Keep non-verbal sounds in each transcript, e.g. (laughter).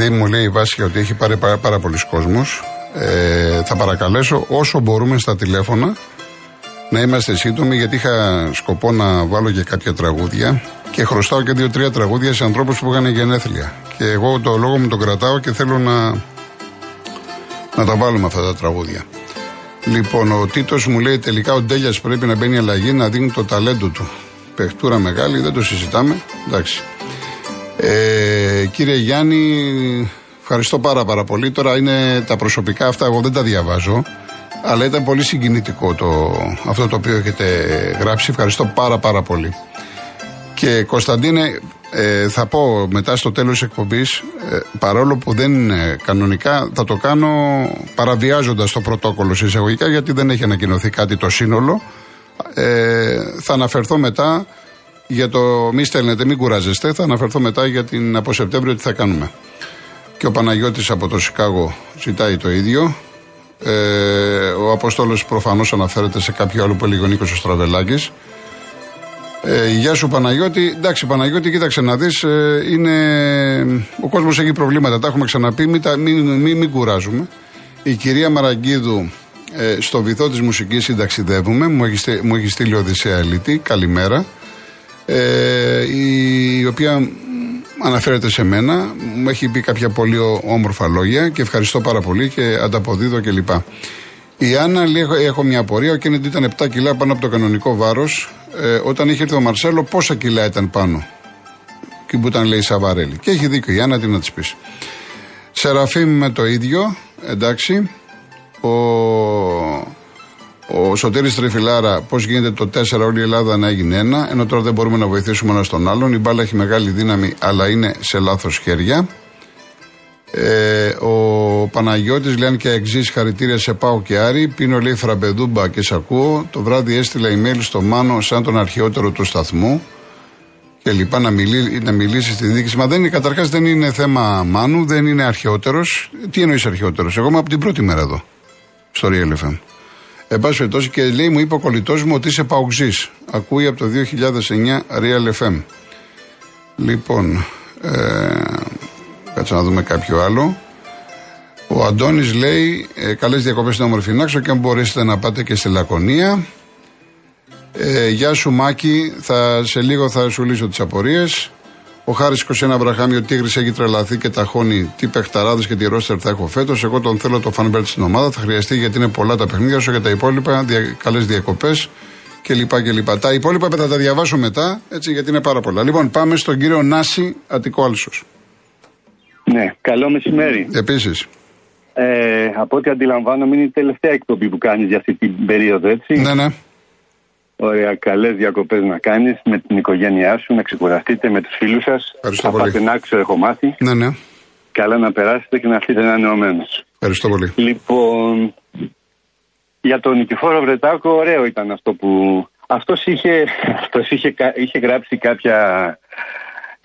επειδή μου λέει η Βάσια ότι έχει πάρει πάρα, πάρα πολλοί κόσμος, ε, θα παρακαλέσω όσο μπορούμε στα τηλέφωνα να είμαστε σύντομοι γιατί είχα σκοπό να βάλω και κάποια τραγούδια και χρωστάω και δύο-τρία τραγούδια σε ανθρώπους που είχαν γενέθλια. Και εγώ το λόγο μου τον κρατάω και θέλω να, να τα βάλουμε αυτά τα τραγούδια. Λοιπόν, ο Τίτος μου λέει τελικά ο Ντέλιας πρέπει να μπαίνει αλλαγή να δίνει το ταλέντο του. Πεχτούρα μεγάλη, δεν το συζητάμε. Εντάξει. Ε, κύριε Γιάννη, ευχαριστώ πάρα πάρα πολύ. Τώρα είναι τα προσωπικά αυτά, εγώ δεν τα διαβάζω. Αλλά ήταν πολύ συγκινητικό το, αυτό το οποίο έχετε γράψει. Ευχαριστώ πάρα πάρα πολύ. Και Κωνσταντίνε, ε, θα πω μετά στο τέλος της εκπομπής, ε, παρόλο που δεν είναι κανονικά, θα το κάνω παραβιάζοντας το πρωτόκολλο σε εισαγωγικά, γιατί δεν έχει ανακοινωθεί κάτι το σύνολο. Ε, θα αναφερθώ μετά για το μη στέλνετε, μην κουράζεστε, θα αναφερθώ μετά για την από Σεπτέμβριο τι θα κάνουμε. Και ο Παναγιώτης από το Σικάγο ζητάει το ίδιο. Ε, ο Αποστόλος προφανώς αναφέρεται σε κάποιο άλλο που έλεγε ο Νίκος Στραβελάκης. Ε, γεια σου Παναγιώτη. Εντάξει, Παναγιώτη, κοίταξε να δεις. Ε, είναι... Ο κόσμος έχει προβλήματα. Τα έχουμε ξαναπεί. Μην, μην, μην, μην κουράζουμε. Η κυρία Μαραγκίδου ε, στο βυθό της μουσικής συνταξιδεύουμε. Μου έχει, μου έχει στείλει Οδυσσέα Ελίτη. Καλημέρα. Ε, η οποία αναφέρεται σε μένα. Μου έχει πει κάποια πολύ όμορφα λόγια και ευχαριστώ πάρα πολύ και ανταποδίδω κλπ. Η Άννα λέει: Έχω μια απορία. Ο Κέννιντι ήταν 7 κιλά πάνω από το κανονικό βάρος. Ε, όταν είχε έρθει ο Μαρσέλο, πόσα κιλά ήταν πάνω; Και που ήταν λέει Σαβαρέλη. Και έχει δίκιο η Άννα, τι να της πεις. Σεραφείμ με το ίδιο, εντάξει. Ο, ο Σωτήρης Τρεφιλάρα, πώς γίνεται το 4 όλη η Ελλάδα να έγινε ένα, ενώ τώρα δεν μπορούμε να βοηθήσουμε ένα τον άλλον. Η μπάλα έχει μεγάλη δύναμη, αλλά είναι σε λάθος χέρια. Ε, ο Παναγιώτης λέει αν και εξής χαρητήρια σε πάω και Άρη. Πίνω λέει φραμπεδούμπα και σ' ακούω. Το βράδυ έστειλα email στο Μάνο σαν τον αρχαιότερο του σταθμού και λοιπά να, μιλήσει, να μιλήσει στη διοίκηση. Μα δεν είναι, καταρχάς δεν είναι θέμα Μάνου, δεν είναι αρχαιότερος. Τι εννοείς αρχαιότερος, Εγώ είμαι από την πρώτη μέρα εδώ, στο Real FM. Εν πάση περιπτώσει και λέει, μου είπε ο κολλητός μου ότι είσαι παουξή. Ακούει από το 2009 Real FM. Λοιπόν, ε, Κάτσε να δούμε κάποιο άλλο. Ο Αντώνης λέει: ε, Καλές διακοπές στην όμορφη Νάξο και αν μπορέσετε να πάτε και στη Λακωνία. Ε, γεια σου Μάκη, θα, σε λίγο θα σου λύσω τις απορίες. Ο Χάρης 21 Αβραχάμι, ο Τίγρης έχει τρελαθεί και τα χώνει τι παιχταράδες και τι ρόστερ θα έχω φέτος. Εγώ τον θέλω το φανμπέρτ στην ομάδα. Θα χρειαστεί γιατί είναι πολλά τα παιχνίδια σου και τα υπόλοιπα. Δια, Καλές διακοπές κλπ. Τα υπόλοιπα θα τα διαβάσω μετά, έτσι γιατί είναι πάρα πολλά. Λοιπόν, πάμε στον κύριο Νάση Αττικό Άλσο. Ναι, καλό μεσημέρι. Επίσης. Ε, από ό,τι αντιλαμβάνομαι είναι η τελευταία εκπομπή που κάνεις για αυτή την περίοδο, έτσι. Ναι, ναι. Ωραία, καλές διακοπές να κάνεις με την οικογένειά σου, να ξεκουραστείτε με τους φίλους σας. Ευχαριστώ πολύ. Πάτε έχω μάθει. Ναι, ναι. Καλά να περάσετε και να έρθετε ανανεωμένο. Ευχαριστώ πολύ. Λοιπόν, για τον Νικηφόρο Βρετάκο, ωραίο ήταν αυτό που. Αυτός είχε, αυτός είχε, είχε γράψει κάποια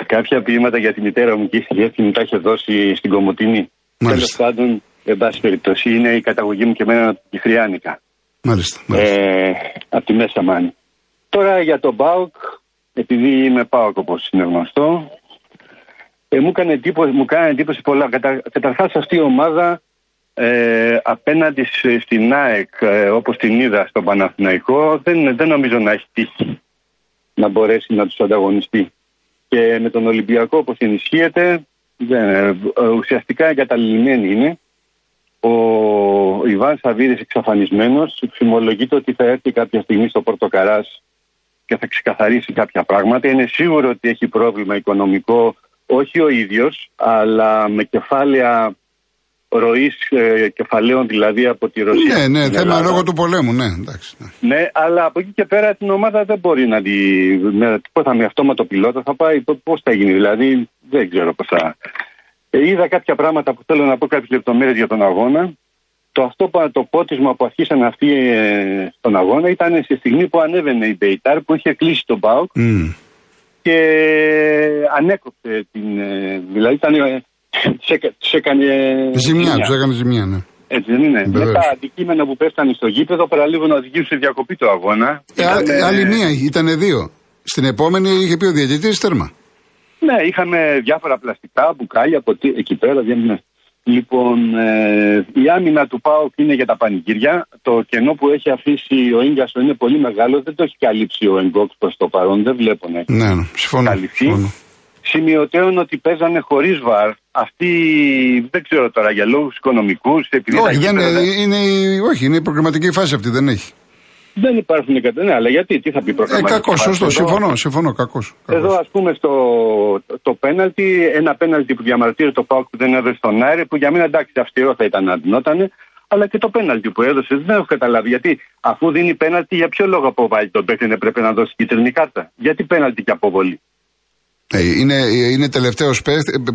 κάποια ποίηματα για τη μητέρα μου και η συγγένεια μου τα είχε δώσει στην Κομωτινή. Τέλος πάντων, εν πάση περιπτώσει, είναι η καταγωγή μου και εμένα από τη Φριάνικα. Μάλιστα. μάλιστα. Ε, από τη Μέσα Μάνη. Τώρα για τον Μπάουκ, επειδή είμαι Πάουκ όπως είναι γνωστό, ε, μου, έκανε εντύπωση, μου έκανε εντύπωση πολλά. Κατα, Καταρχάς αυτή η ομάδα ε, απέναντι στην ΑΕΚ ε, όπως την είδα στον Παναθηναϊκό δεν, δεν νομίζω να έχει τύχει να μπορέσει να τους ανταγωνιστεί και με τον Ολυμπιακό όπως ενισχύεται δεν, ε, ουσιαστικά εγκαταλειμμένη είναι. Ο Ιβάν Σαββίδης εξαφανισμένος φημολογείται ότι θα έρθει κάποια στιγμή στο Πορτοκαράς και θα ξεκαθαρίσει κάποια πράγματα. Είναι σίγουρο ότι έχει πρόβλημα οικονομικό όχι ο ίδιος αλλά με κεφάλαια ροής ε, κεφαλαίων δηλαδή από τη Ρωσία. Ναι, ναι, θέμα λόγω του πολέμου, ναι, εντάξει. Ναι. ναι, αλλά από εκεί και πέρα την ομάδα δεν μπορεί να τη. Με, πώς θα με αυτόματο πιλότο θα πάει, πώς θα γίνει, δηλαδή δεν ξέρω πώς θα. Ε, είδα κάποια πράγματα που θέλω να πω κάποιες λεπτομέρειες για τον αγώνα. Το αυτό το πότισμα που αρχίσαν αυτοί ε, στον αγώνα ήταν στη στιγμή που ανέβαινε η Μπέιταρ που είχε κλείσει τον Μπάουκ mm. και ανέκοψε την. Ε, δηλαδή ήταν του έκανε. Ζημιά, τους έκανε ζημιά, ναι. Έτσι δεν είναι. Με τα αντικείμενα που πέφτανε στο γήπεδο παραλίγο να οδηγήσουν σε διακοπή το αγώνα. Ε, Άλλη μία, ήταν δύο. Στην επόμενη είχε πει ο διαιτητής τέρμα. Ναι, είχαμε διάφορα πλαστικά, μπουκάλια από εκεί πέρα. Λοιπόν, ε, η άμυνα του ΠΑΟΚ είναι για τα πανηγύρια. Το κενό που έχει αφήσει ο γκασο είναι πολύ μεγάλο. Δεν το έχει καλύψει ο Εγκόξ προς το παρόν. Δεν βλέπω να έχει ναι, ναι, συμφωνώ, Σημειωτέων ότι παίζανε χωρίς βαρ. Αυτοί δεν ξέρω τώρα για λόγους οικονομικούς. Όχι, δεν, είναι, είναι, όχι, είναι η προγραμματική φάση αυτή, δεν έχει. Δεν υπάρχουν κατά. Ναι, αλλά γιατί, τι θα πει προγραμματική. Ε, κακός, σωστό, συμφωνώ, συμφωνώ, κακός. Εδώ, ας πούμε, στο το πέναλτι, ένα πέναλτι που διαμαρτύρει το Πάουκ που δεν έδωσε στον Άρη, που για μένα εντάξει, αυστηρό θα ήταν να δινόταν, αλλά και το πέναλτι που έδωσε δεν έχω καταλάβει. Γιατί αφού δίνει πέναλτι, για ποιο λόγο αποβάλλει τον παίκτη, πρέπει να δώσει κίτρινη κάρτα; Γιατί πέναλτι και αποβολή; Ε, είναι, είναι τελευταίος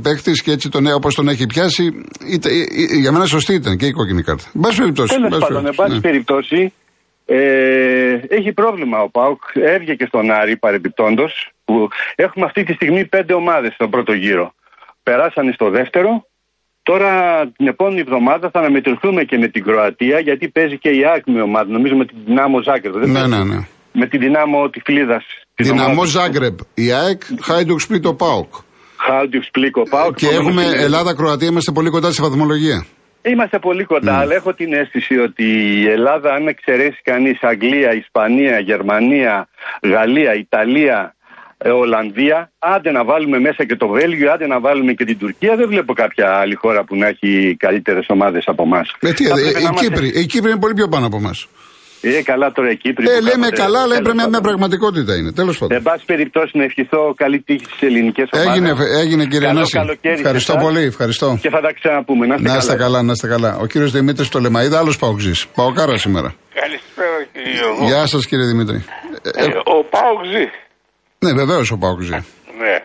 παίκτης και έτσι τον, όπως τον έχει πιάσει, είτε, για μένα σωστή ήταν και η κόκκινη κάρτα. Εν πάση περιπτώσει. Τέλο πάντων, εν πάση ναι. περιπτώσει, ε, έχει πρόβλημα ο Πάουκ. Έβγε και στον Άρη παρεμπιπτόντως. Έχουμε αυτή τη στιγμή πέντε ομάδες στον πρώτο γύρο. Περάσανε στο δεύτερο. Τώρα την επόμενη εβδομάδα θα αναμετρηθούμε και με την Κροατία γιατί παίζει και η ΑΕΚ με ομάδα. Νομίζω με την Δυνάμο Ζάγκρεπ. Ναι, ναι, ναι. Με την Δυνάμο τη Κλίδας. Δυναμό Ζάγκρεπ. Η ΑΕΚ, Χάιντουξ Πλήτο Πάουκ. Χάιντουξ Πλήτο Πάουκ. Και έχουμε Ελλάδα-Κροατία, είμαστε πολύ κοντά στη βαθμολογία. Είμαστε πολύ κοντά, mm. αλλά έχω την αίσθηση ότι η Ελλάδα, αν εξαιρέσει κανείς Αγγλία, Ισπανία, Γερμανία, Γαλλία, Ιταλία, ε, Ολλανδία, άντε να βάλουμε μέσα και το Βέλγιο, άντε να βάλουμε και την Τουρκία, δεν βλέπω κάποια άλλη χώρα που να έχει καλύτερες ομάδες από εμάς. Ε, τι, ε, η, Κύπρη, η Κύπρη είναι πολύ πιο πάνω από εμάς. Ε, καλά τώρα εκεί πριν. Ε, λέμε καλά, αλλά έπρεπε μια πραγματικότητα είναι. Τέλος πάντων. Εν πάση περιπτώσει να ευχηθώ καλή τύχη στις ελληνικές ομάδες. Έγινε, έγινε κύριε Νάση. Ευχαριστώ πολύ. Ευχαριστώ. Και θα τα ξαναπούμε. Να είστε, να είστε καλά. Να είστε καλά. Ο κύριος Δημήτρης το Λεμαίδα, άλλος Παοξή. Παοκάρα σήμερα. Καλησπέρα κύριε Γεια σας κύριε Δημήτρη. Ε, ο Παοξή. Ναι, βεβαίως ο Παοξή. Ναι.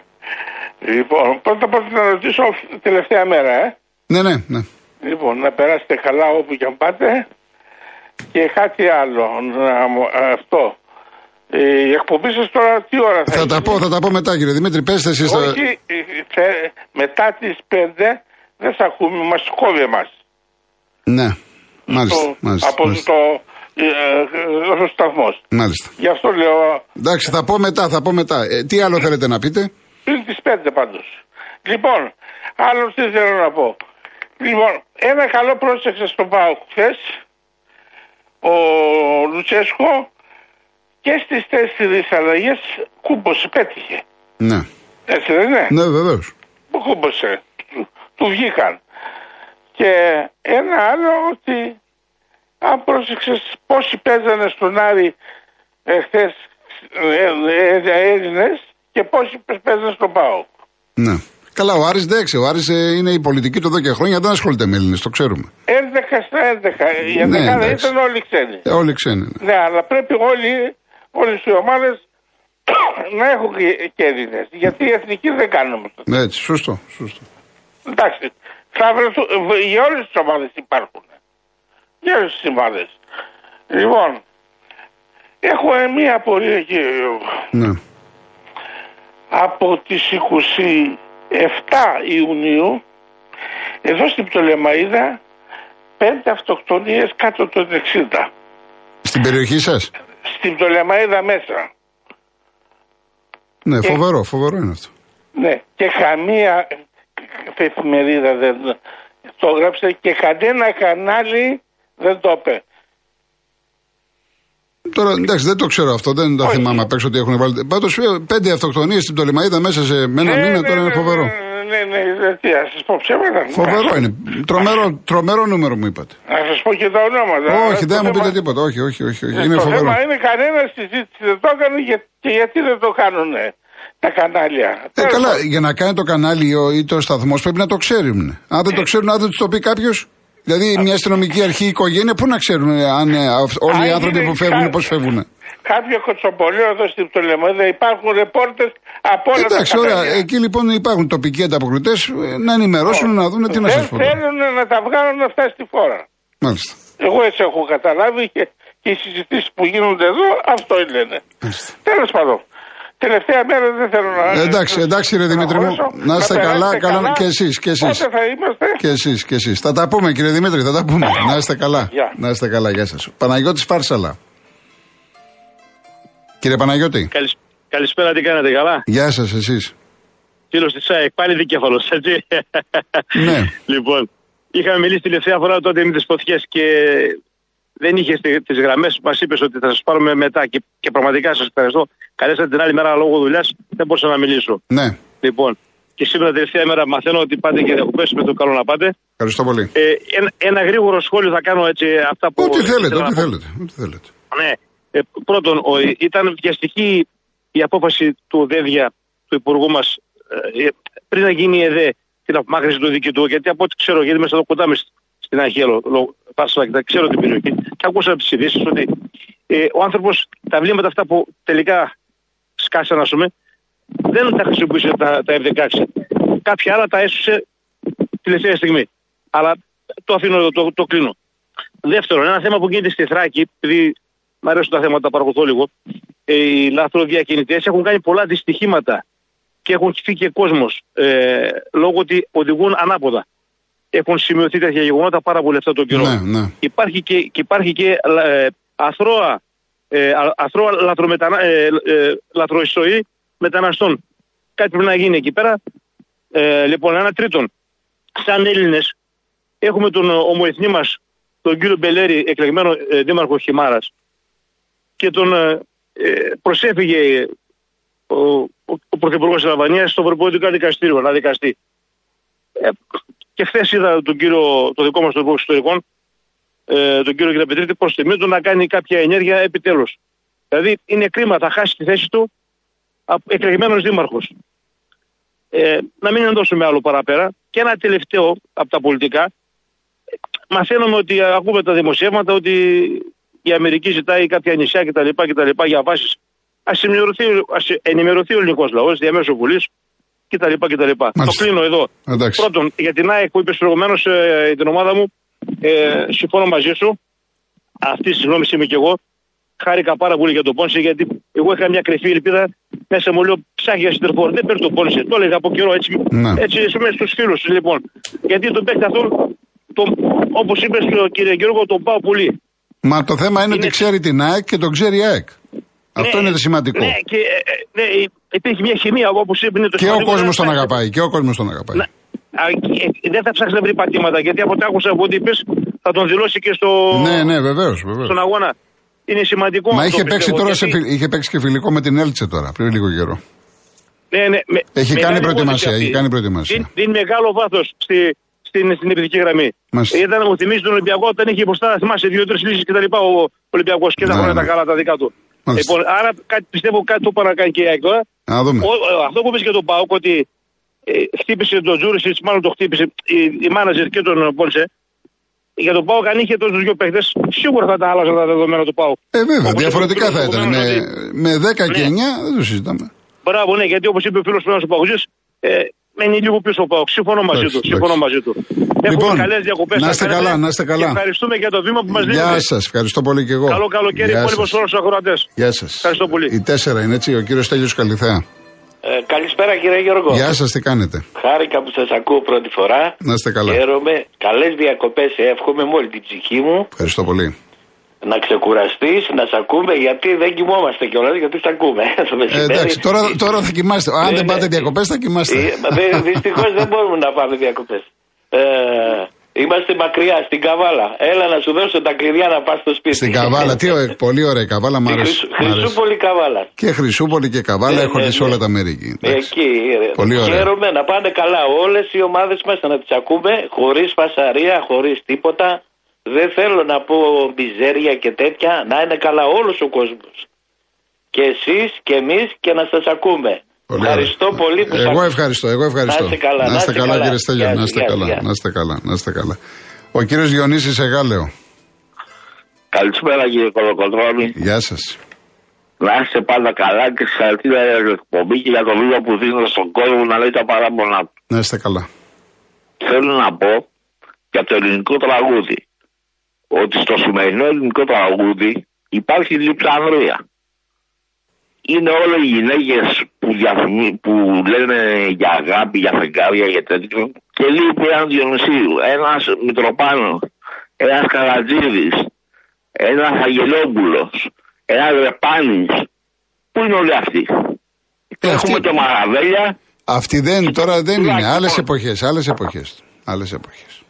Λοιπόν, πρώτα απ' όλα να ρωτήσω τελευταία μέρα, ε. Ναι, ναι, ναι. Λοιπόν, να περάσετε καλά όπου και αν πάτε. Και κάτι άλλο. Αυτό. Η εκπομπή σας τώρα τι ώρα θα Θα τα πω, θα τα πω μετά κύριε Δημήτρη. Πέστε εσείς. Όχι, ε, μετά τις 5 δεν θα ακούμε, μας κόβει εμάς. Ναι, μάλιστα. μάλιστα από μάλιστα. το ε, ο σταθμός. Μάλιστα. Γι' αυτό λέω. Εντάξει, θα πω μετά, θα πω μετά. Ε, τι άλλο θέλετε να πείτε; Πριν τις 5 πάντως. Λοιπόν, άλλο τι θέλω να πω. Λοιπόν, ένα καλό πρόσεξε στο πάω χθες ο Λουτσέσκο και στι τέσσερι αλλαγέ κούμποσε, πέτυχε. Ναι. Έτσι δεν είναι. Ναι, βεβαίω. Που κούμποσε. Του, του βγήκαν. Και ένα άλλο ότι αν πρόσεξε πόσοι παίζανε στον Άρη εχθέ Έλληνε και πόσοι παίζανε στον Πάο. Ναι. Καλά, ο Άρης δεν Ο Άρης ε, είναι η πολιτική του εδώ και χρόνια, δεν ασχολείται με Έλληνες, το ξέρουμε. 11 στα 11. Η 11 ναι, ήταν όλοι ξένοι. Ε, όλοι ξένοι. Ναι. ναι, αλλά πρέπει όλοι, όλες οι ομάδες (coughs) να έχουν και Έλληνες. Γιατί οι εθνικοί δεν κάνουμε αυτό. Ναι, έτσι, σωστό. σωστό. Εντάξει. Θα βρεθούν, για όλες τις ομάδες υπάρχουν. Για όλες τις ομάδες. Λοιπόν, έχω μία απορία κύριε Ναι. Από τις 20 7 Ιουνίου εδώ στην Πτολεμαίδα πέντε αυτοκτονίες κάτω των 60. Στην περιοχή σας; Στην Πτολεμαίδα μέσα. Ναι, φοβερό, φοβερό είναι αυτό. Ναι, και καμία εφημερίδα δεν το έγραψε και κανένα κανάλι δεν το είπε. Τώρα εντάξει, δεν το ξέρω αυτό, δεν το θυμάμαι απ' έξω ότι έχουν βάλει. Πάντως πέντε αυτοκτονίες στην Τολεμαίδα μέσα σε ένα ναι, μήνα ναι, τώρα είναι ναι, φοβερό. Ναι, ναι, ναι, τι, ας σας πω ψέματα. Φοβερό είναι. Τρομερό, τρομερό νούμερο μου είπατε. Να σας πω και τα ονόματα. Όχι, δεν μου πείτε τίποτα. Όχι, όχι, όχι. όχι. Είναι το φοβερό. θέμα είναι κανένας συζήτηση δεν το έκανε και γιατί δεν το κάνουν τα κανάλια. Ε, καλά, για να κάνει το κανάλι ή το σταθμός πρέπει να το ξέρουν. Αν δεν το ε. ξέρουν, αν δεν τους το πει κάποιος, Δηλαδή, μια αστυνομική αρχή, η οικογένεια, πού να ξέρουν αν ε, όλοι οι άνθρωποι που φεύγουν, πώς φεύγουν. Κάποιο κοτσομπολίο εδώ στην Πτολεμαίδα υπάρχουν ρεπόρτε από όλα Εντάξει, τα ωραία. Εκεί λοιπόν υπάρχουν τοπικοί ανταποκριτές ε, να ενημερώσουν, να δουν τι να σας πω. Δεν θέλουν να τα βγάλουν αυτά στη φόρα. Μάλιστα. Εγώ έτσι έχω καταλάβει και, και οι συζητήσεις που γίνονται εδώ αυτό λένε. Τέλος πάντων. Τελευταία μέρα δεν θέλω να. Εντάξει, εντάξει, ρε Δημήτρη μου. Να είστε καλά, καλά, και εσείς. Και εσείς. Πότε θα είμαστε; Και εσείς, και εσείς. Θα τα πούμε, κύριε Δημήτρη, θα τα πούμε. να είστε καλά. Να είστε καλά, γεια σας. Παναγιώτης Φάρσαλα. Κύριε Παναγιώτη. Καλησπέρα, τι κάνετε, καλά; Γεια σας, εσείς. φίλος της ΣΑΕΚ, πάλι δικέφαλο, έτσι. Ναι. λοιπόν, είχαμε μιλήσει τελευταία φορά τότε με τις φωτιές και δεν είχε τις γραμμές. Μας είπες ότι θα σας πάρουμε μετά και, και πραγματικά σας ευχαριστώ. Καλέσατε την άλλη μέρα λόγω δουλειάς, δεν μπορούσα να μιλήσω. Ναι. Λοιπόν, και σήμερα τελευταία μέρα μαθαίνω ότι πάτε και διακοπές με το καλό να πάτε. Ευχαριστώ πολύ. Ε, ένα, ένα γρήγορο σχόλιο θα κάνω έτσι αυτά που. Ό,τι θέλετε, ήθελα να ό,τι πω. θέλετε. Ό,τι θέλετε. Ναι. Ε, πρώτον, ο, ήταν βιαστική η απόφαση του ΔΕΔΙΑ, του Υπουργού μας, ε, πριν να γίνει η ΕΔΕ την απομάκρυνση του διοικητού. Γιατί από ό,τι ξέρω, γιατί μέσα εδώ κοντά με στην Αγέλο, Πάσαλα και ξέρω την περιοχή, και ακούσα από τις ειδήσεις ότι ε, ο άνθρωπος τα βλήματα αυτά που τελικά σκάσαν, ας πούμε, δεν τα χρησιμοποιούσε τα, τα F-16. Κάποια άλλα τα έσωσε τελευταία στιγμή. Αλλά το αφήνω εδώ, το, το κλείνω. Δεύτερον, ένα θέμα που γίνεται στη Θράκη, επειδή μου αρέσουν τα θέματα, παρακολουθώ λίγο. Ε, οι λαθροδιακινητές έχουν κάνει πολλά δυστυχήματα και έχουν φύγει και κόσμος ε, λόγω ότι οδηγούν ανάποδα. Έχουν σημειωθεί τέτοια γεγονότα πάρα πολύ αυτό τον καιρό. Ναι, ναι. Υπάρχει και, και, υπάρχει και ε, αθρώα, ε, α- αθρώα λαθρομετανα, ε, ε, λαθροεισρωή μεταναστών. Κάτι πρέπει να γίνει εκεί πέρα. Ε, λοιπόν, ένα τρίτον. Σαν Έλληνες, έχουμε τον ομοεθνή μας, τον κύριο Μπελέρη, εκλεγμένο ε, δήμαρχο Χιμάρας, και τον ε, ε, προσέφυγε ο, ο, ο Πρωθυπουργός της Αλβανίας στο Ευρωπαϊκό Δικαστήριο να δικαστεί. Ε, και χθες είδα τον κύριο, το δικό μας τον Υπουργό Εξωτερικών, ε, τον κύριο Γεραπετρίτη, προς τιμή του να κάνει κάποια ενέργεια επιτέλους. Δηλαδή είναι κρίμα, θα χάσει τη θέση του εκλεγμένος δήμαρχος. Ε, να μην ενδώσουμε άλλο παραπέρα. Και ένα τελευταίο από τα πολιτικά. Μαθαίνουμε ότι ακούμε τα δημοσιεύματα ότι η Αμερική ζητάει κάποια νησιά κτλ. κτλ για βάσεις. Α ενημερωθεί ο ελληνικός λαός διαμέσου Βουλής κτλ. κτλ. Το Μάλιστα. κλείνω εδώ. Εντάξει. Πρώτον, για την ΑΕΚ που είπες προηγουμένως ε, την ομάδα μου, ε, συμφωνώ μαζί σου. Αυτή τη γνώμη είμαι και εγώ. Χάρηκα πάρα πολύ για τον Πόνσε γιατί εγώ είχα μια κρυφή ελπίδα μέσα μου λέω ψάχνει για συντερφόρ. Δεν παίρνει τον Πόνσε. Το έλεγα από καιρό έτσι. Ναι. Έτσι είμαι στους φίλους λοιπόν. Γιατί τον παίχτη αυτόν, τον, όπως είπες κύριε Γιώργο, τον πάω πολύ. Μα το θέμα είναι ότι Είναι- ξέρει την ΑΕΚ και τον ξέρει η ΑΕΚ. Αυτό Ναι, είναι το σημαντικό. Ναι, και ε, ε, ναι, υπήρχε μια χημεία όπω είπε. είναι το Και ο σημαντικό. κόσμος τον Ναι, αγαπάει. Και ο κόσμος τον αγαπάει. Να- α, ε, δεν θα ψάξεις να βρει πατήματα γιατί από ό,τι άκουσα από ό,τι είπες θα τον δηλώσει και στο, Ναι, ναι, βεβαίως. στον αγώνα. Είναι σημαντικό. Μα αυτό, είχε παίξει, πιστεύω, τώρα σε, γιατί- φιλ- είχε παίξει και φιλικό με την Έλτσε τώρα, πριν λίγο καιρό. Ναι, ναι, με, Έχει μεγάλη κάνει προετοιμασία, υπόθεση αυτή. έχει κάνει προετοιμασία. Δίνει, δίνει μεγάλο βάθος στη, στην, στην επιθετική γραμμή. Μάλιστα. Ήταν, μου θυμίζει τον Ολυμπιακό όταν είχε μπροστά, θυμάσαι δύο-τρεις λύσεις κτλ. Ο Ολυμπιακός και τα Ναι, χρόνια ναι. τα καλά τα δικά του. Μάλιστα. Λοιπόν, άρα κάτι, πιστεύω κάτι το είπα να κάνει και η ΑΕΚ τώρα. Να δούμε. Ο, ο, αυτό που είπες για τον Πάουκ ότι ε, χτύπησε τον Τζούρισιτς, μάλλον το χτύπησε η, η μάναζερ και τον Πόλσε. Για τον Πάουκ, αν είχε τόσους δύο παίχτες, σίγουρα θα τα άλλαζαν τα δεδομένα του Πάουκ. Ε, βέβαια, Όπως διαφορετικά είπε ο θα ήταν. φίλος Με, προηγουμένως με 10 και Ναι. 9 δεν το συζητάμε. Μπράβο, ναι, γιατί όπως είπε ο φίλος του Παγκοσμίου, ε, μένει λίγο πίσω ο Πάουκ. Συμφωνώ μαζί Εντάξει, του. Συμφωνώ εντάξει. μαζί του. Λοιπόν, Έχουμε καλές διακοπές. να είστε καλά, να είστε καλά. Ευχαριστούμε για το βήμα που μας δίνετε. Γεια σας, ευχαριστώ πολύ και εγώ. Καλό καλοκαίρι, Γεια υπόλοιπος σας. όλου του ακροατές. Γεια σας. Ευχαριστώ πολύ. Η τέσσερα είναι έτσι, ο κύριος Τέλειο Καλιθέα. Ε, καλησπέρα κύριε Γιώργο. Γεια σας, τι κάνετε; Χάρηκα που σας ακούω πρώτη φορά. Να είστε καλά. Χαίρομαι. Καλές διακοπές εύχομαι με όλη την ψυχή μου. Ευχαριστώ πολύ. Να ξεκουραστείς, να σε ακούμε γιατί δεν κοιμόμαστε κιόλας γιατί σε ακούμε. (laughs) Το Ε, μεσημέρι. εντάξει, τώρα, τώρα θα κοιμάστε. Αν Ναι, δεν ναι. πάτε διακοπές, θα κοιμάστε. Ε, δε, δυστυχώς δεν μπορούμε να πάμε διακοπές. Ε, είμαστε μακριά στην Καβάλα. Έλα να σου δώσω τα κλειδιά να πας στο σπίτι. Στην Καβάλα, τι ωραία, πολύ ωραία η Καβάλα, μ' Στη αρέσει. Χρυσού- μ' αρέσει. Χρυσούπολη Καβάλα. Και Χρυσούπολη και Καβάλα, Ναι, έχω ναι, δει σε ναι. όλα τα μέρη εκεί. εντάξει. Εκεί. ε, Πολύ ωραία. Χαίρομαι να πάνε καλά όλες οι ομάδες μας να τις ακούμε χωρίς φασαρία, χωρίς τίποτα. Δεν θέλω να πω μπιζέρια και τέτοια. Να είναι καλά όλος ο κόσμος. Και εσείς και εμείς και να σας ακούμε. Πολύ ευχαριστώ ωραία. πολύ που Εγώ σας- ευχαριστώ, εγώ ευχαριστώ. Να είστε καλά, να είστε καλά, κύριε Στέλιο, Γεια να σας, είστε γεια καλά, σας, γεια. να είστε καλά, να είστε καλά. Ο κύριος Διονύσης Εγάλεο. Καλησπέρα κύριε Κολοκοτρώνη. Γεια σας. Να είστε πάντα καλά και συγχαρητήρια για την εκπομπή και για το βίντεο που δίνω στον κόσμο να λέει τα παράπονά του. Να είστε καλά. Θέλω να πω για το ελληνικό τραγούδι ότι στο σημερινό ελληνικό τραγούδι υπάρχει λιψανδρία. Είναι όλες οι γυναίκες που, διαφημί- που λένε για αγάπη, για φεγγάρια, για τέτοιο. Και λείπει ένας Διονυσίου, ένας Μητροπάνος, ένας Καρατζίδης, ένας Αγγελόπουλος, ένας Ρεπάνης. Πού είναι όλοι αυτοί; Ε, Έχουμε αυτοί- το Μαραβέλια Αυτή δεν, τώρα δεν είναι. Άλλες εποχές, άλλες εποχές. Άλλες εποχές.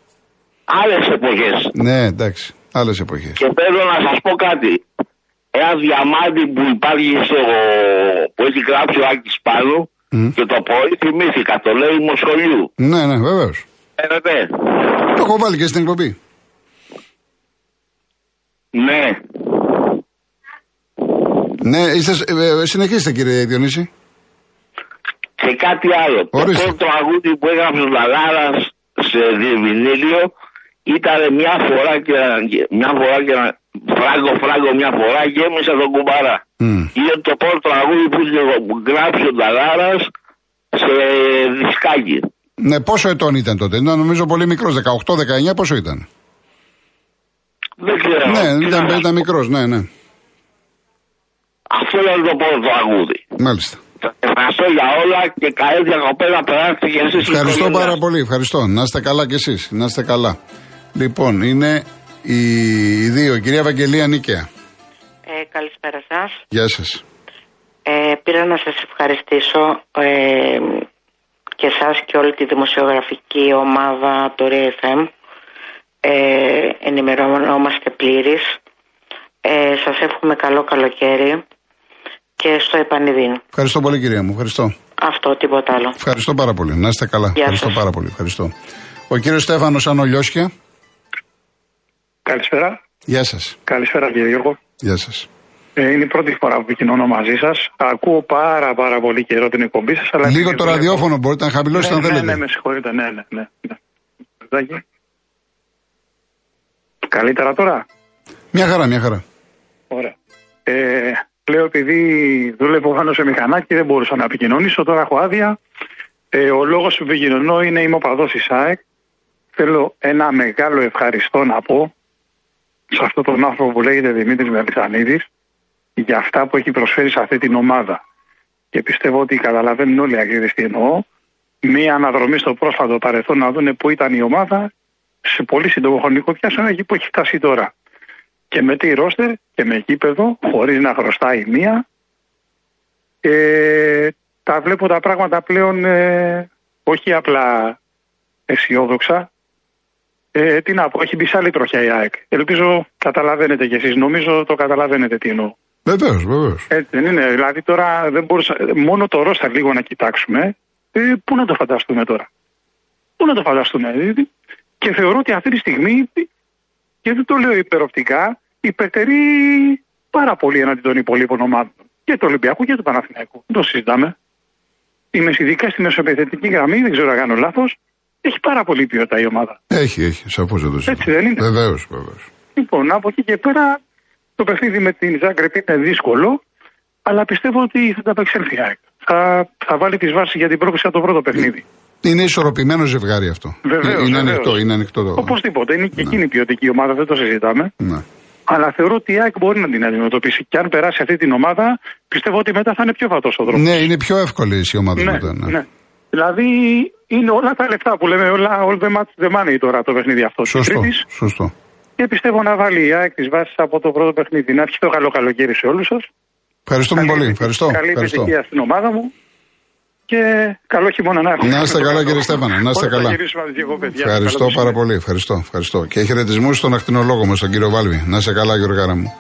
Άλλες εποχές. Ναι, εντάξει. Άλλες εποχές. Και θέλω να σας πω κάτι. Ένα διαμάντι που υπάρχει στο. που έχει γράψει ο Άκης πάνω και το πρωί θυμήθηκα. Το λέει Μοσχολιού. Ναι, ναι, βεβαίως. Φαίνεται. Το έχω βάλει και στην εκπομπή. Ναι. Ναι, είστε, ε, ε, συνεχίστε κύριε Διονύση. Και κάτι άλλο. Ορίστε. Το πρώτο αγούδι που έγραψε ο Λαγάρας σε διεμηνήλιο ήταν μια φορά και μια φορά και ένα φράγκο φράγκο μια φορά γέμισε τον κουμπάρα. Μμ. Είναι το πρώτο αγούδι που είχε γράψει ο Λαγάρα σε δισκάκι. Ναι, πόσο ετών ήταν τότε; Ήταν νομίζω πολύ μικρός, 18-19, πόσο ήταν; Δεν ξέρω. Ναι, Τι ήταν, να- ήταν μικρός, ναι, ναι. Αυτό είναι το πρώτο αγούδι. Μάλιστα. Ευχαριστώ για όλα και καλή διακοπή να περάσετε και εσείς στην Ευχαριστώ οικογένειά πάρα σας. πολύ. Ευχαριστώ. Να είστε καλά κι εσείς. Να είστε καλά. Λοιπόν, είναι οι, οι δύο. Η κυρία Ευαγγελία Νίκαια. Ε, καλησπέρα σας. Γεια σας. Ε, πήρα να σας ευχαριστήσω ε, και εσάς και όλη τη δημοσιογραφική ομάδα του RFM. Ε, ενημερωνόμαστε πλήρης. Ε, σας εύχομαι καλό καλοκαίρι και στο επανειδήν. Ευχαριστώ πολύ, κυρία μου. Ευχαριστώ. Αυτό, τίποτα άλλο. Ευχαριστώ πάρα πολύ. Να είστε καλά. Γεια Ευχαριστώ σας. πάρα πολύ. Ευχαριστώ. Ο κύριος Στέφανος Ανολιώσια. Καλησπέρα. Γεια σας. Καλησπέρα κύριε Γιώργο. Γεια σας. Ε, είναι η πρώτη φορά που επικοινωνώ μαζί σας. Ακούω πάρα πάρα πολύ καιρό την εκπομπή σας. Λίγο επειδή το βλέπω- ραδιόφωνο μπορείτε να χαμηλώσετε ναι, αν θέλετε. Ναι, ναι, με συγχωρείτε. Ναι, ναι, ναι. ναι. Λεπτάκι. Καλύτερα τώρα; Μια χαρά, μια χαρά. Ωραία. Ε, λέω επειδή δούλευω πάνω σε μηχανάκι δεν μπορούσα να επικοινωνήσω. Τώρα έχω άδεια. Ε, ο λόγος που επικοινωνώ είναι είμαι οπαδός της ΑΕΚ. Θέλω ένα μεγάλο ευχαριστώ να πω σε αυτόν τον άνθρωπο που λέγεται Δημήτρης Μελισανίδη για αυτά που έχει προσφέρει σε αυτή την ομάδα. Και πιστεύω ότι καταλαβαίνουν όλοι οι αγγλίδε τι εννοώ. Μία αναδρομή στο πρόσφατο παρελθόν να δουν πού ήταν η ομάδα σε πολύ σύντομο χρονικό διάστημα εκεί που έχει φτάσει τώρα. Και με τη ρόστερ και με γήπεδο, χωρίς να χρωστάει μία. Ε, τα βλέπω τα πράγματα πλέον ε, όχι απλά αισιόδοξα. Ε, τι να πω, έχει μπει σε άλλη τροχιά η ΑΕΚ. Ελπίζω καταλαβαίνετε κι εσείς. Νομίζω το καταλαβαίνετε τι εννοώ. Βεβαίως, βεβαίως. Έτσι δεν είναι. Δηλαδή τώρα δεν μπορούσα, μόνο το ρόστα λίγο να κοιτάξουμε. Ε, πού να το φανταστούμε τώρα; Πού να το φανταστούμε; Δηλαδή. Και θεωρώ ότι αυτή τη στιγμή, και δεν το λέω υπεροπτικά, υπερτερεί πάρα πολύ εναντί των υπολείπων ομάδων. Και του Ολυμπιακού και του Παναθηναϊκού. Δεν το συζητάμε. Η ειδικά στη μεσοεπιθετική γραμμή, δεν ξέρω αν κάνω λάθος, έχει πάρα πολύ ποιότητα η ομάδα. Έχει, έχει. Σαφώς δεν το συζητώ. Έτσι δεν είναι. Βεβαίως, βεβαίως. Λοιπόν, από εκεί και πέρα το παιχνίδι με την Ζάγκρεπ είναι δύσκολο, αλλά πιστεύω ότι θα τα απεξέλθει η ΑΕΚ. Θα, θα βάλει τι βάσει για την πρόκληση από το πρώτο παιχνίδι. Είναι ισορροπημένο ζευγάρι αυτό. Βεβαίως, είναι βεβαίως. ανοιχτό, είναι ανοιχτό το. Οπωσδήποτε, είναι και εκείνη η ποιοτική ομάδα, δεν το συζητάμε. Ναι. Αλλά θεωρώ ότι η ΑΕΚ μπορεί να την αντιμετωπίσει. Και αν περάσει αυτή την ομάδα, πιστεύω ότι μετά θα είναι πιο βατός ο δρόμος. ναι, είναι πιο εύκολη η ομάδα ναι, μετά. Ναι. ναι. Δηλαδή είναι όλα τα λεφτά που λέμε, όλα all the match the money τώρα το παιχνίδι αυτό. της Σωστό, Τρίτης. σωστό. Και πιστεύω να βάλει η ΑΕΚ τις βάσεις από το πρώτο παιχνίδι. Να ευχηθώ καλό καλοκαίρι σε όλους σας. Ευχαριστούμε πολύ. Ευχαριστώ. Καλή Ευχαριστώ. επιτυχία στην ομάδα μου. Και καλό χειμώνα να έχουμε. Να είστε καλά, κύριε Στέφανε, να είστε Όλα θα καλά. γυρίσουμε από τις διακοπές. Γεια σας, Ευχαριστώ καλό πάρα μεσημέρι. πολύ. Ευχαριστώ, ευχαριστώ. Και χαιρετισμού στον ακτινολόγο μας, τον κύριο Βάλβη. Να είστε καλά, Γιώργαρα μου.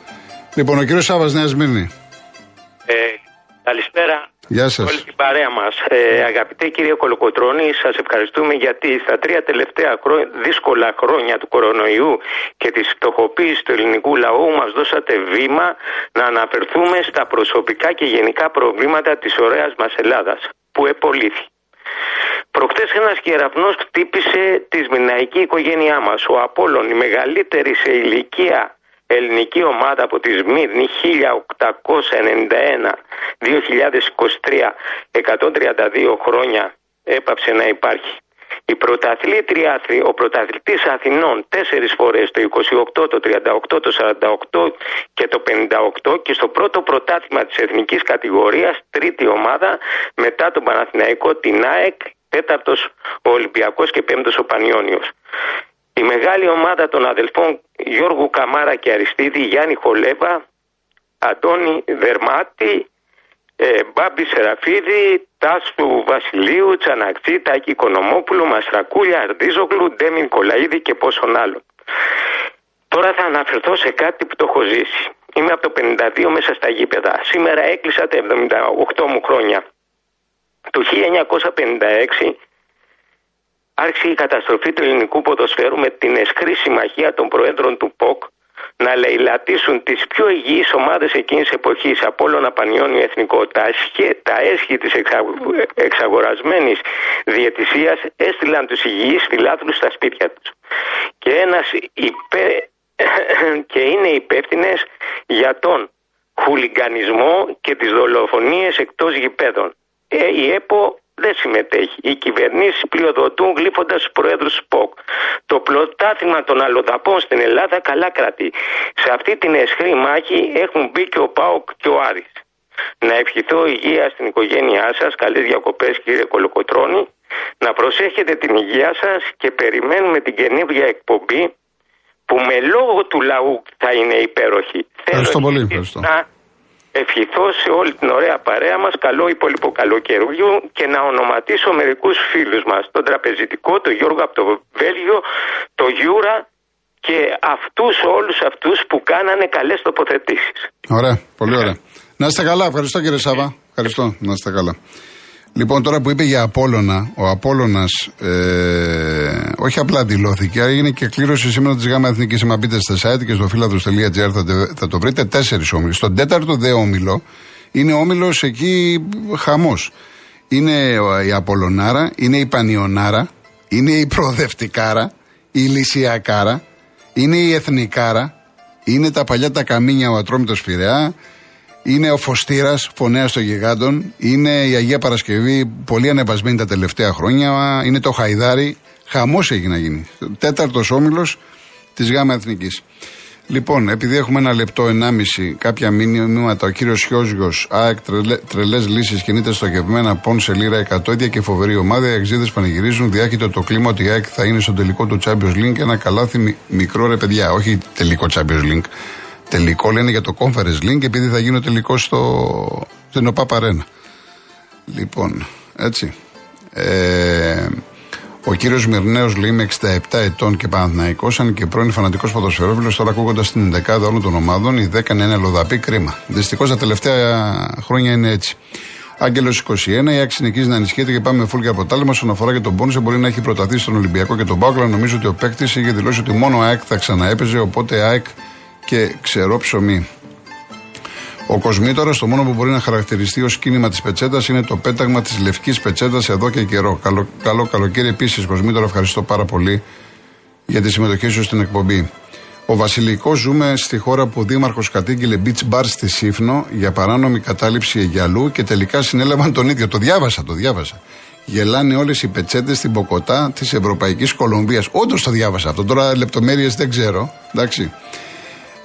Λοιπόν, ο κύριος Σάβα Νέα Σμύρνη. Ε, καλησπέρα. Γεια σας. Όλη την παρέα μας. Ε, αγαπητέ κύριε Κολοκοτρώνη, σας ευχαριστούμε γιατί στα τρία τελευταία χρό- δύσκολα χρόνια του κορονοϊού και της φτωχοποίησης του ελληνικού λαού μας δώσατε βήμα να αναφερθούμε στα προσωπικά και γενικά προβλήματα της ωραίας μας Ελλάδας, που επολύθη. Προχτές ένας κεραυνός χτύπησε τη σμιναϊκή οικογένειά μας. Ο Απόλλων, η μεγαλύτερη σε ηλικία ελληνική ομάδα από τη Σμύρνη 1891-2023, 132 χρόνια έπαψε να υπάρχει. Η πρωταθλήτρια, Αθη- ο πρωταθλητής Αθηνών τέσσερις φορές το 28, το 38, το 48 και το 58 και στο πρώτο πρωτάθλημα της εθνικής κατηγορίας τρίτη ομάδα μετά τον Παναθηναϊκό την ΑΕΚ τέταρτος ο Ολυμπιακός και πέμπτος ο Πανιόνιος. Η μεγάλη ομάδα των αδελφών Γιώργου Καμάρα και Αριστίδη, Γιάννη Χολέβα, Αντώνη Δερμάτη, ε, Μπάμπη Σεραφίδη, Τάσου Βασιλείου, Τσανακτή, Τάκη Οικονομόπουλου, Μαστρακούλια, Αρδίζογλου, Ντέμι Νικολαίδη και πόσων άλλων. Τώρα θα αναφερθώ σε κάτι που το έχω ζήσει. Είμαι από το 52 μέσα στα γήπεδα. Σήμερα έκλεισα τα 78 μου χρόνια. Το 1956 άρχισε η καταστροφή του ελληνικού ποδοσφαίρου με την εσκρή συμμαχία των προέδρων του ΠΟΚ να λαιλατίσουν τις πιο υγιείς ομάδες εκείνης εποχής από όλων Πανιόνιο Εθνικό τα, τα έσχη της εξα, εξαγορασμένης διαιτησίας έστειλαν τους υγιείς φιλάθλους στα σπίτια τους και ένας υπέ, (coughs) και είναι υπεύθυνες για τον χουλιγκανισμό και τις δολοφονίες εκτός γηπέδων. Ε, η ΕΠΟ δεν συμμετέχει. Οι κυβερνήσεις πλειοδοτούν γλύφοντας τους προέδρους ΣΠΟΚ. Το πλωτάθλημα των αλλοδαπών στην Ελλάδα καλά κρατεί. Σε αυτή την εσχρή μάχη έχουν μπει και ο ΠΑΟΚ και ο Άρης. Να ευχηθώ υγεία στην οικογένειά σας, καλές διακοπές κύριε Κολοκοτρόνη. Να προσέχετε την υγεία σας και περιμένουμε την καινούργια εκπομπή που με λόγο του λαού θα είναι υπέροχη. Ευχαριστώ πολύ. Ευχαριστώ. Να ευχηθώ σε όλη την ωραία παρέα μας καλό υπόλοιπο καλοκαιριού και να ονοματίσω μερικούς φίλους μας. Τον τραπεζιτικό, τον Γιώργο από το Βέλγιο, τον Γιούρα και αυτούς όλους αυτούς που κάνανε καλές τοποθετήσεις. Ωραία, πολύ ωραία. Να είστε καλά, ευχαριστώ κύριε Σάβα. Ευχαριστώ, να είστε καλά. Λοιπόν, τώρα που είπε για Απόλλωνα, ο Απόλλωνας ε, όχι απλά δηλώθηκε, έγινε και κλήρωση σήμερα της ΓΑΜΑ Εθνικής. Μα μπείτε στα site και στο φιλαδρο.gr θα, θα το βρείτε τέσσερις όμιλους. Στον τέταρτο δε όμιλο είναι όμιλος εκεί χαμός. Είναι η Απολωνάρα, είναι η Πανιονάρα, είναι η Προοδευτικάρα, η Λυσιακάρα, είναι η Εθνικάρα, είναι τα παλιά τα καμίνια ο Ατρόμητος Φυρεά, είναι ο Φωστήρας, φωνέας των γιγάντων. Είναι η Αγία Παρασκευή, πολύ ανεβασμένη τα τελευταία χρόνια. Είναι το Χαϊδάρι. Χαμός έχει να γίνει. Τέταρτος όμιλος της ΓΑΜΑ Εθνικής. Λοιπόν, επειδή έχουμε ένα λεπτό, ενάμιση, κάποια μήνυματα, ο κύριος Χιόζιο, ΑΕΚ, τρελές λύσεις κινείται στοχευμένα, πόν σε λίρα 100 ίδια και φοβερή ομάδα. Οι αξίδες πανηγυρίζουν, διάχυτο το κλίμα ότι η ΑΕΚ θα είναι στο τελικό του Champions League. Ένα καλάθι μικρό ρε παιδιά, όχι τελικό Champions League τελικό, λένε για το Conference Link, επειδή θα γίνει ο τελικό στο, στην ΟΠΑ Παρένα. Λοιπόν, έτσι. Ε, ο κύριος Μυρνέος λέει με 67 ετών και Παναθναϊκό, αν και πρώην φανατικός ποδοσφαιρόφιλος, τώρα ακούγοντας την δεκάδα όλων των ομάδων, η 10 είναι λοδαπή κρίμα. Δυστυχώς τα τελευταία χρόνια είναι έτσι. Άγγελος 21, η άξι συνεχίζει να ενισχύεται και πάμε με φούλ από τάλαιμα. Όσον αφορά και τον Πόνσε, μπορεί να έχει προταθεί στον Ολυμπιακό και τον Πάουκλα. Νομίζω ότι ο παίκτης είχε δηλώσει ότι μόνο ΑΕΚ θα ξαναέπαιζε, οπότε ΑΕΚ και ξερό ψωμί. Ο Κοσμήτορας, το μόνο που μπορεί να χαρακτηριστεί ως κίνημα της πετσέτας είναι το πέταγμα της λευκής πετσέτας εδώ και καιρό. Καλό, καλό καλοκαίρι επίσης, Κοσμήτορα, ευχαριστώ πάρα πολύ για τη συμμετοχή σου στην εκπομπή. Ο Βασιλικός ζούμε στη χώρα που ο Δήμαρχος κατήγγειλε beach bar στη Σύφνο για παράνομη κατάληψη αιγιαλού και τελικά συνέλαβαν τον ίδιο. Το διάβασα, το διάβασα. Γελάνε όλες οι πετσέτες στην Ποκοτά της Ευρωπαϊκής Κολομβίας. Όντως το διάβασα αυτό. Τώρα λεπτομέρειες δεν ξέρω. Εντάξει.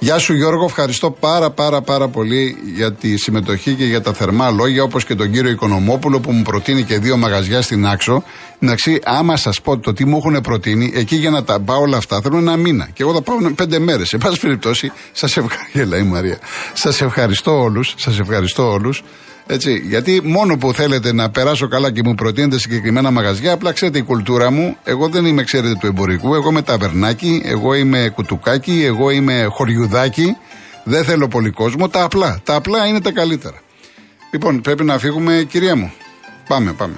Γεια σου Γιώργο, ευχαριστώ πάρα πάρα πάρα πολύ για τη συμμετοχή και για τα θερμά λόγια όπως και τον κύριο Οικονομόπουλο που μου προτείνει και δύο μαγαζιά στην Άξο. Εντάξει, άμα σας πω το τι μου έχουν προτείνει, εκεί για να τα πάω όλα αυτά θέλω ένα μήνα. Και εγώ θα πάω πέντε μέρες. Σε πάση περιπτώσει, σας ευχαριστώ. (laughs) η Μαρία. Σας ευχαριστώ όλους. Σας ευχαριστώ όλους. Έτσι, γιατί μόνο που θέλετε να περάσω καλά και μου προτείνετε συγκεκριμένα μαγαζιά, απλά ξέρετε η κουλτούρα μου. Εγώ δεν είμαι, ξέρετε, του εμπορικού. Εγώ είμαι ταβερνάκι, εγώ είμαι κουτουκάκι, εγώ είμαι χωριουδάκι. Δεν θέλω πολύ κόσμο. Τα απλά. Τα απλά είναι τα καλύτερα. Λοιπόν, πρέπει να φύγουμε, κυρία μου. Πάμε, πάμε.